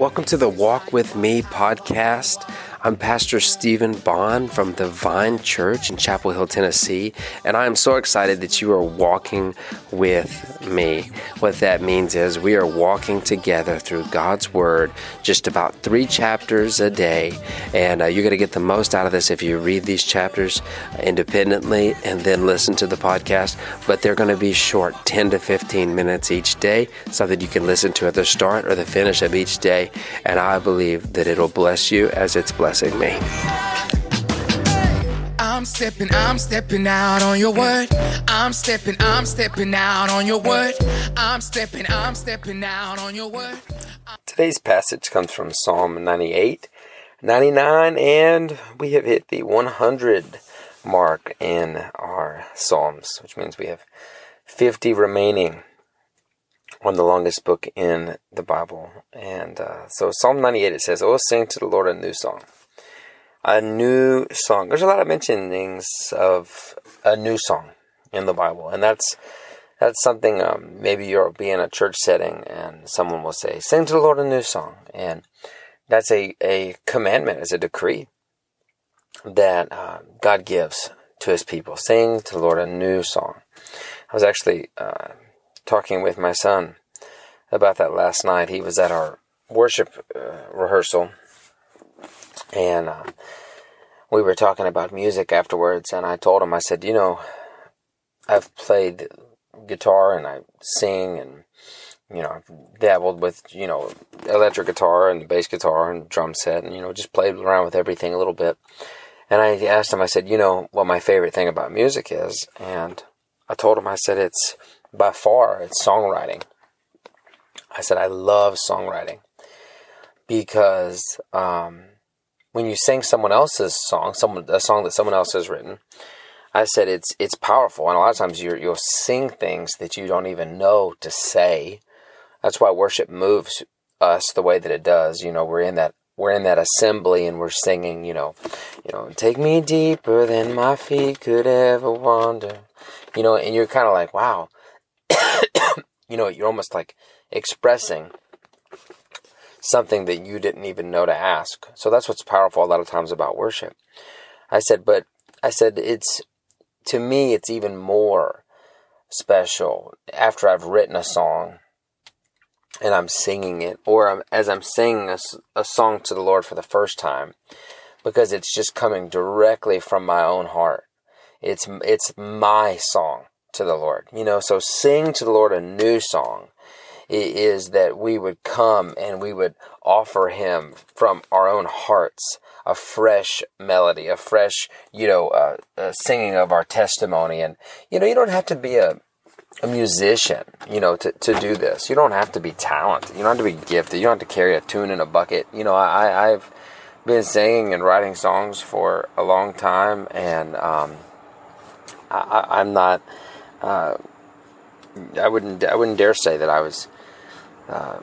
Welcome to the Walk With Me podcast. I'm Pastor Stephen Bond from the Vine Church in Chapel Hill, Tennessee, and I am so excited that you are walking with me. What that means is we are walking together through God's Word, just about three chapters a day, and uh, you're going to get the most out of this if you read these chapters independently and then listen to the podcast. But they're going to be short, 10 to 15 minutes each day, so that you can listen to at the start or the finish of each day, and I believe that it'll bless you as it's blessed blessing me. I'm stepping, I'm stepping out on your word. I'm stepping, I'm stepping out on your word. I'm stepping, I'm stepping out on your word. Today's passage comes from Psalm 98, 99, and we have hit the 100 mark in our Psalms, which means we have 50 remaining on the longest book in the Bible. And uh, so Psalm 98 it says, Oh, sing to the Lord a new song a new song. There's a lot of mentionings of a new song in the Bible, and that's that's something. Um, maybe you'll be in a church setting, and someone will say, "Sing to the Lord a new song," and that's a a commandment, as a decree that uh, God gives to His people. Sing to the Lord a new song. I was actually uh, talking with my son about that last night. He was at our worship uh, rehearsal and uh, we were talking about music afterwards, and I told him, I said, you know, I've played guitar and I sing and you know, I've dabbled with, you know, electric guitar and bass guitar and drum set and, you know, just played around with everything a little bit. And I asked him, I said, you know, what my favorite thing about music is? And I told him, I said, it's by far, it's songwriting. I said, I love songwriting because, um, when you sing someone else's song, someone a song that someone else has written, I said it's it's powerful, and a lot of times you you'll sing things that you don't even know to say. That's why worship moves us the way that it does. You know, we're in that we're in that assembly and we're singing. You know, you know, take me deeper than my feet could ever wander. You know, and you're kind of like, wow. you know, you're almost like expressing something that you didn't even know to ask. So that's what's powerful a lot of times about worship. I said, but I said, it's, to me, it's even more special after I've written a song and I'm singing it, or I'm, as I'm singing a, a song to the Lord for the first time, because it's just coming directly from my own heart. It's, it's my song to the Lord, you know, so sing to the Lord a new song is that we would come and we would offer him from our own hearts a fresh melody, a fresh, you know, uh, uh, singing of our testimony. And, you know, you don't have to be a, a musician, you know, to, to do this. You don't have to be talented. You don't have to be gifted. You don't have to carry a tune in a bucket. You know, I, I've been singing and writing songs for a long time, and um, I, am not. Uh, I wouldn't. I wouldn't dare say that I was uh,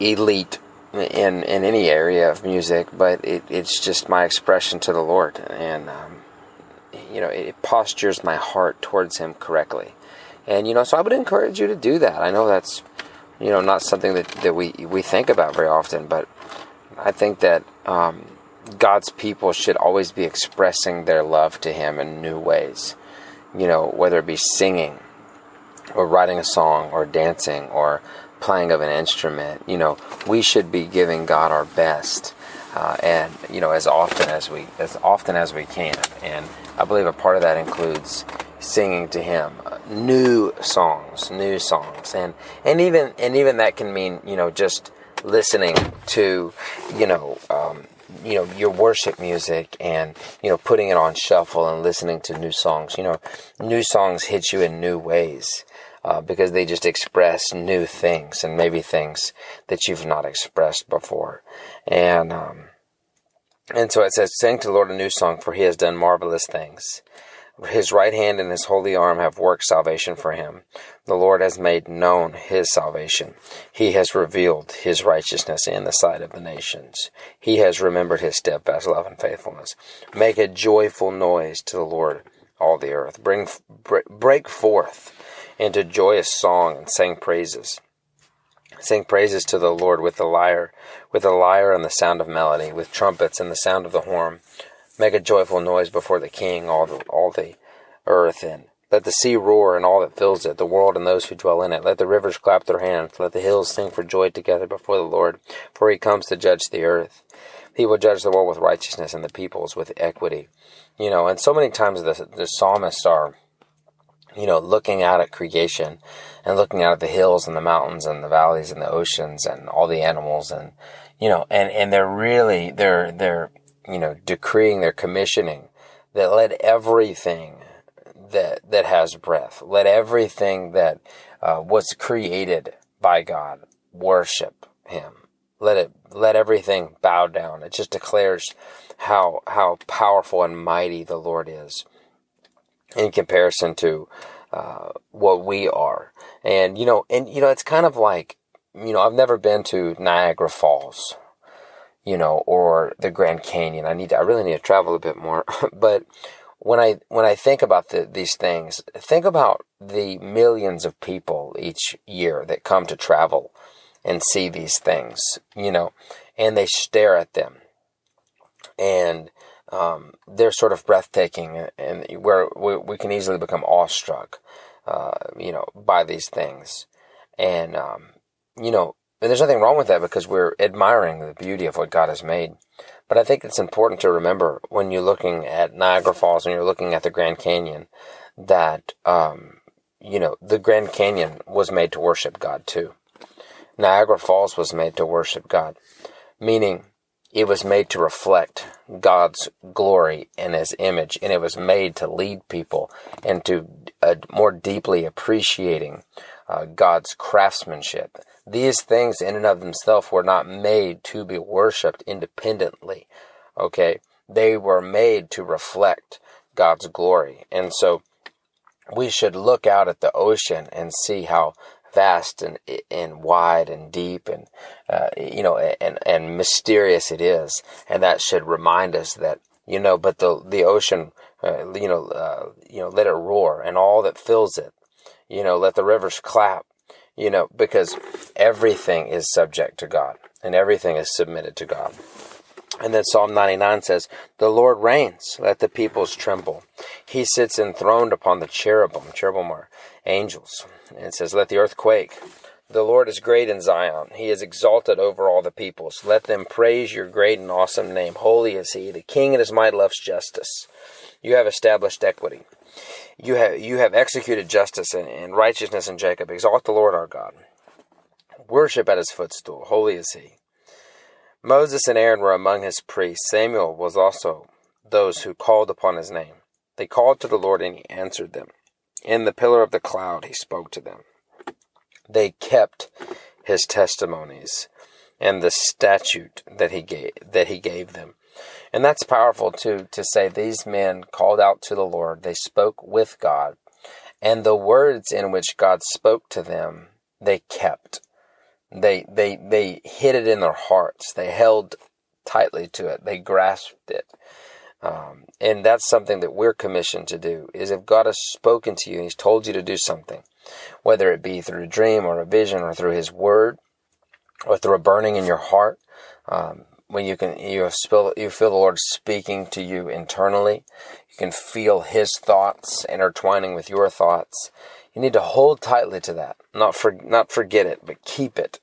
elite in in any area of music, but it, it's just my expression to the Lord, and um, you know, it postures my heart towards Him correctly. And you know, so I would encourage you to do that. I know that's you know not something that, that we we think about very often, but I think that um, God's people should always be expressing their love to Him in new ways. You know, whether it be singing, or writing a song, or dancing, or playing of an instrument, you know, we should be giving God our best, uh, and you know, as often as we as often as we can. And I believe a part of that includes singing to Him uh, new songs, new songs, and and even and even that can mean you know just listening to you know. Um, you know your worship music and you know putting it on shuffle and listening to new songs you know new songs hit you in new ways uh, because they just express new things and maybe things that you've not expressed before. And um, and so it says, "Sing to the Lord a new song, for He has done marvelous things. His right hand and His holy arm have worked salvation for Him. The Lord has made known His salvation. He has revealed His righteousness in the sight of the nations. He has remembered His steadfast love and faithfulness. Make a joyful noise to the Lord." all the earth. Bring break forth into joyous song and sang praises. Sing praises to the Lord with the lyre, with the lyre and the sound of melody, with trumpets and the sound of the horn. Make a joyful noise before the King, all the all the earth, and let the sea roar and all that fills it, the world and those who dwell in it. Let the rivers clap their hands. Let the hills sing for joy together before the Lord, for he comes to judge the earth. He will judge the world with righteousness and the peoples with equity. You know, and so many times the, the psalmists are you know, looking out at creation and looking out at the hills and the mountains and the valleys and the oceans and all the animals and, you know, and, and they're really, they're, they're, you know, decreeing, they're commissioning that let everything that, that has breath, let everything that uh, was created by God worship Him. Let it, let everything bow down. It just declares how, how powerful and mighty the Lord is in comparison to uh, what we are. And you know, and you know, it's kind of like you know, I've never been to Niagara Falls, you know, or the Grand Canyon. I need, to, I really need to travel a bit more. but when I when I think about the, these things, think about the millions of people each year that come to travel and see these things, you know, and they stare at them, and um, they're sort of breathtaking and where we, we can easily become awestruck, uh, you know, by these things. And, um, you know, and there's nothing wrong with that because we're admiring the beauty of what God has made. But I think it's important to remember when you're looking at Niagara Falls and you're looking at the Grand Canyon that, um, you know, the Grand Canyon was made to worship God too. Niagara Falls was made to worship God, meaning it was made to reflect God's glory and His image, and it was made to lead people into a more deeply appreciating uh, God's craftsmanship. These things, in and of themselves, were not made to be worshipped independently. Okay, they were made to reflect God's glory, and so we should look out at the ocean and see how vast and and wide and deep and uh, you know and and mysterious it is, and that should remind us that you know. But the the ocean, uh, you know, uh, you know, let it roar and all that fills it. You know, let the rivers clap. You know, because everything is subject to God and everything is submitted to God. And then Psalm 99 says, The Lord reigns, let the peoples tremble. He sits enthroned upon the cherubim. Cherubim are angels. And it says, Let the earth quake. The Lord is great in Zion. He is exalted over all the peoples. Let them praise your great and awesome name. Holy is he. The king in his might loves justice. You have established equity. You have, you have executed justice and, and righteousness in Jacob. Exalt the Lord our God. Worship at his footstool. Holy is he. Moses and Aaron were among his priests. Samuel was also those who called upon his name. They called to the Lord and he answered them. In the pillar of the cloud he spoke to them. They kept his testimonies and the statute that he gave that he gave them. And that's powerful too to say these men called out to the Lord. They spoke with God. And the words in which God spoke to them, they kept. They they they hid it in their hearts. They held tightly to it. They grasped it. Um, and that's something that we're commissioned to do is if God has spoken to you and he's told you to do something, whether it be through a dream or a vision or through his word or through a burning in your heart, um, when you can you feel you feel the Lord speaking to you internally, you can feel His thoughts intertwining with your thoughts. You need to hold tightly to that, not for not forget it, but keep it,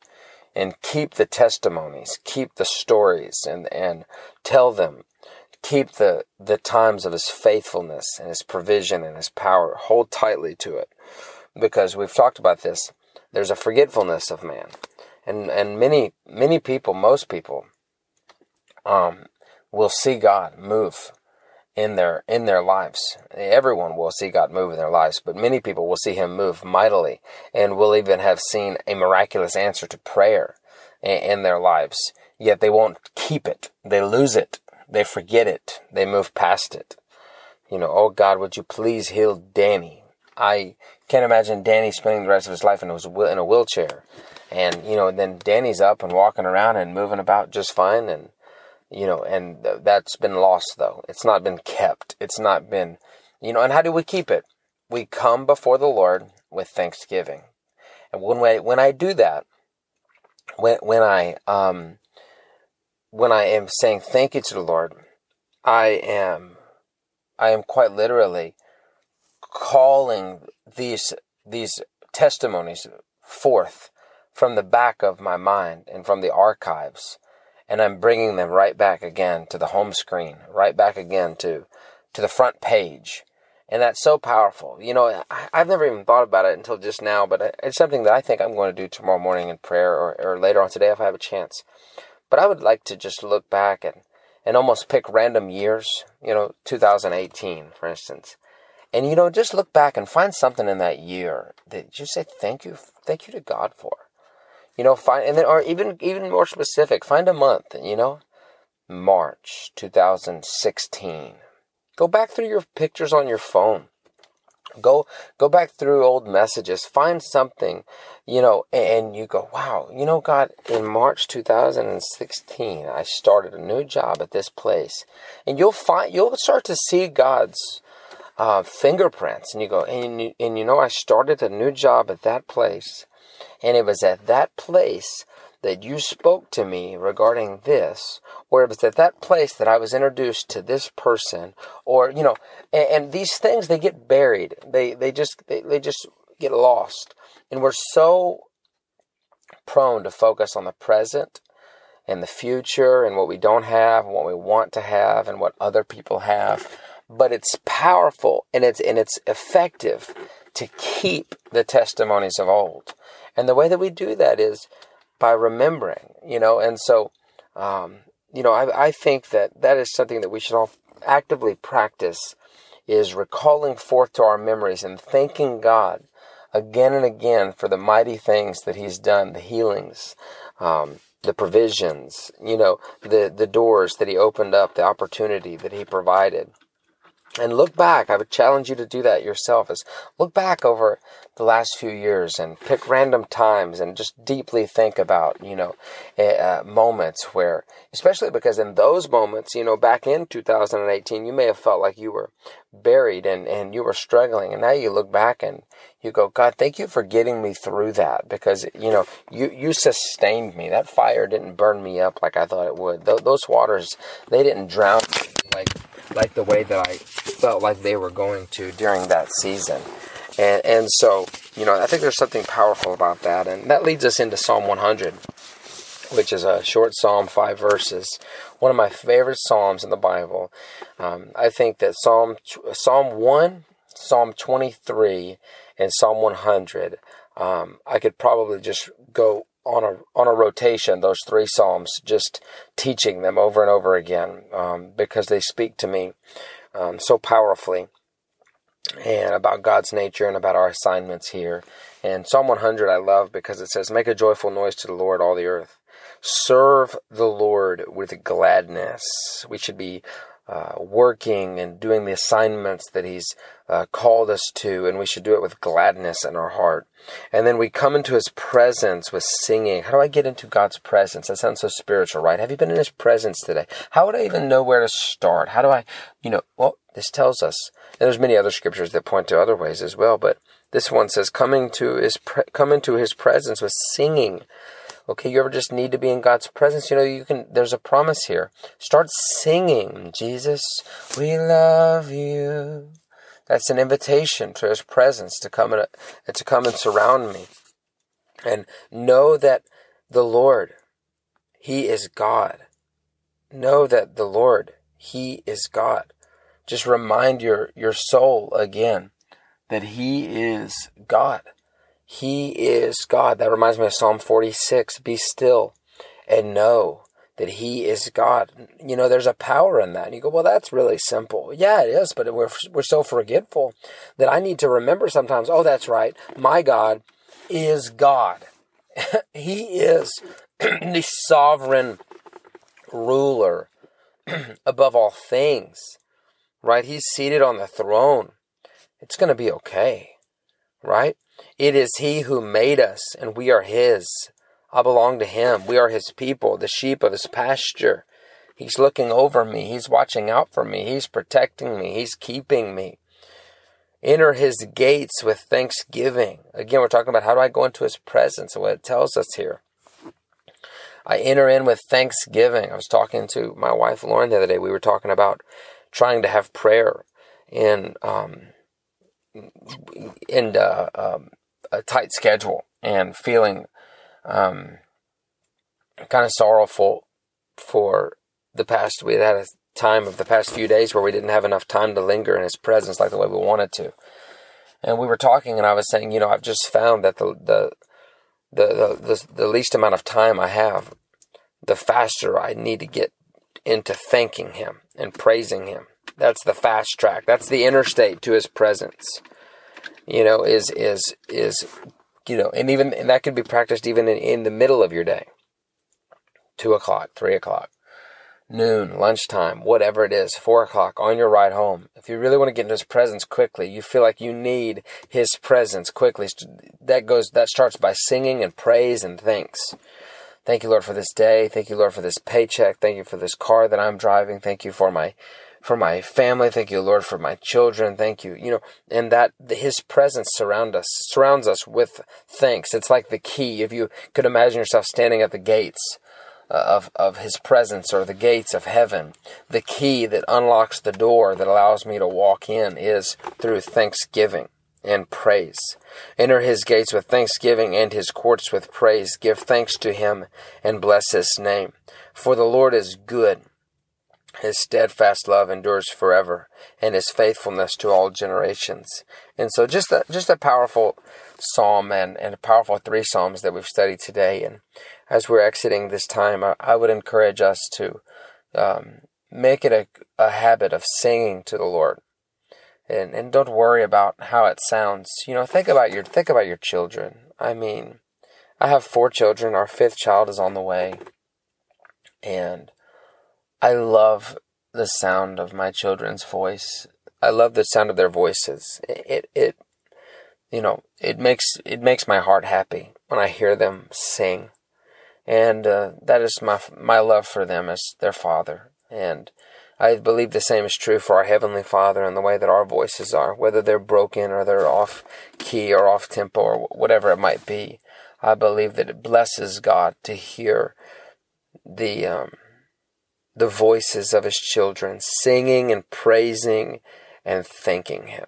and keep the testimonies, keep the stories, and and tell them keep the, the times of his faithfulness and his provision and his power. Hold tightly to it. Because we've talked about this. There's a forgetfulness of man. And and many many people, most people, um, will see God move in their in their lives. Everyone will see God move in their lives, but many people will see him move mightily and will even have seen a miraculous answer to prayer in, in their lives. Yet they won't keep it. They lose it they forget it. They move past it. You know, oh God, would you please heal Danny? I can't imagine Danny spending the rest of his life in a, in a wheelchair. And, you know, then Danny's up and walking around and moving about just fine. And, you know, and that's been lost though. It's not been kept. It's not been, you know, and how do we keep it? We come before the Lord with thanksgiving. And when, we, when I do that, when when I um, when I am saying thank you to the Lord, I am I am quite literally calling these these testimonies forth from the back of my mind and from the archives and I'm bringing them right back again to the home screen, right back again to to the front page. And that's so powerful. You know, I, have never even thought about it until just now, but it's something that I think I'm going to do tomorrow morning in prayer or, or later on today if I have a chance. But I would like to just look back and, and almost pick random years, you know, 2018, for instance. And, you know, just look back and find something in that year that you say thank you, thank you to God for. You know, find and then or even even more specific, find a month, you know? March 2016. Go back through your pictures on your phone. Go go back through old messages. Find something, you know, and you go, "Wow, you know, God, in March 2016, I started a new job at this place." And you'll find you'll start to see God's uh, fingerprints, and you go, and you, and you know, I started a new job at that place and it was at that place that you spoke to me regarding this, or it was at that place that I was introduced to this person, or you know, and, and these things they get buried. They they just they, they just get lost. And we're so prone to focus on the present and the future and what we don't have and what we want to have and what other people have. But it's powerful and it's and it's effective to keep the testimonies of old. And the way that we do that is by remembering, you know, and so, um, you know, I, I think that that is something that we should all actively practice is recalling forth to our memories and thanking God again and again for the mighty things that He's done, the healings, um, the provisions, you know, the, the doors that He opened up, the opportunity that He provided and look back. I would challenge you to do that yourself. Is look back over the last few years and pick random times and just deeply think about you know uh, moments where, especially because in those moments, you know, back in 2018, you may have felt like you were buried and and you were struggling, and now you look back and you go, God, thank you for getting me through that because you know you you sustained me. That fire didn't burn me up like I thought it would. Th- those waters, they didn't drown me like like the way that I felt like they were going to during that season. And, and so, you know, I think there's something powerful about that. And that leads us into Psalm 100, which is a short psalm, five verses. One of my favorite psalms in the Bible. Um, I think that Psalm, Psalm 1, Psalm 23, and Psalm 100, um, I could probably just go on a on a rotation those three psalms, just teaching them over and over again um, because they speak to me um, so powerfully and about God's nature and about our assignments here. And Psalm 100 I love because it says, "Make a joyful noise to the Lord, all the earth." Serve the Lord with gladness. We should be uh, working and doing the assignments that He's uh, called us to, and we should do it with gladness in our heart. And then we come into His presence with singing. How do I get into God's presence? That sounds so spiritual, right? Have you been in His presence today? How would I even know where to start? How do I, you know, well, this tells us, and there's many other scriptures that point to other ways as well, but this one says, coming to His, pre- come into His presence with singing. Okay, you ever just need to be in God's presence? You know, you can, there's a promise here. Start singing, Jesus, we love you. That's an invitation to His presence to come and, uh, to come and surround me. And know that the Lord, He is God. Know that the Lord, He is God. Just remind your, your soul again that He is God. He is God. That reminds me of Psalm 46. Be still and know that He is God. You know, there's a power in that. And you go, well, that's really simple. Yeah, it is, but we're, we're so forgetful that I need to remember sometimes, oh, that's right. My God is God. he is the sovereign ruler above all things, right? He's seated on the throne. It's going to be okay, right? It is He who made us, and we are His. I belong to Him. We are His people, the sheep of His pasture. He's looking over me. He's watching out for me. He's protecting me. He's keeping me. Enter His gates with thanksgiving. Again, we're talking about how do I go into His presence and what it tells us here. I enter in with thanksgiving. I was talking to my wife Lauren the other day. We were talking about trying to have prayer in um, in uh, um, a tight schedule and feeling um, kind of sorrowful for the past. We had a time of the past few days where we didn't have enough time to linger in His presence like the way we wanted to. And we were talking, and I was saying, you know, I've just found that the the the, the, the least amount of time I have, the faster I need to get into thanking Him and praising Him. That's the fast track. That's the interstate to His presence. You know, is is is you know, and even and that can be practiced even in, in the middle of your day. Two o'clock, three o'clock, noon, lunchtime, whatever it is, four o'clock on your ride home. If you really want to get into His presence quickly, you feel like you need His presence quickly. That goes. That starts by singing and praise and thanks. Thank you, Lord, for this day. Thank you, Lord, for this paycheck. Thank you for this car that I'm driving. Thank you for my for my family. Thank you, Lord, for my children. Thank you. You know, and that His presence surround us surrounds us with thanks. It's like the key. If you could imagine yourself standing at the gates uh, of of His presence or the gates of heaven, the key that unlocks the door that allows me to walk in is through thanksgiving and praise. Enter his gates with thanksgiving and his courts with praise. Give thanks to him and bless his name. For the Lord is good his steadfast love endures forever, and his faithfulness to all generations. And so, just a, just a powerful psalm and, and a powerful three psalms that we've studied today. And as we're exiting this time, I, I would encourage us to um, make it a, a habit of singing to the Lord. And, and don't worry about how it sounds. You know, think about your think about your children. I mean, I have four children. Our fifth child is on the way, and I love the sound of my children's voice. I love the sound of their voices. It it you know, it makes it makes my heart happy when I hear them sing. And uh, that is my my love for them as their father. And I believe the same is true for our heavenly Father and the way that our voices are, whether they're broken or they're off key or off tempo or whatever it might be. I believe that it blesses God to hear the um, the voices of his children, singing and praising and thanking him.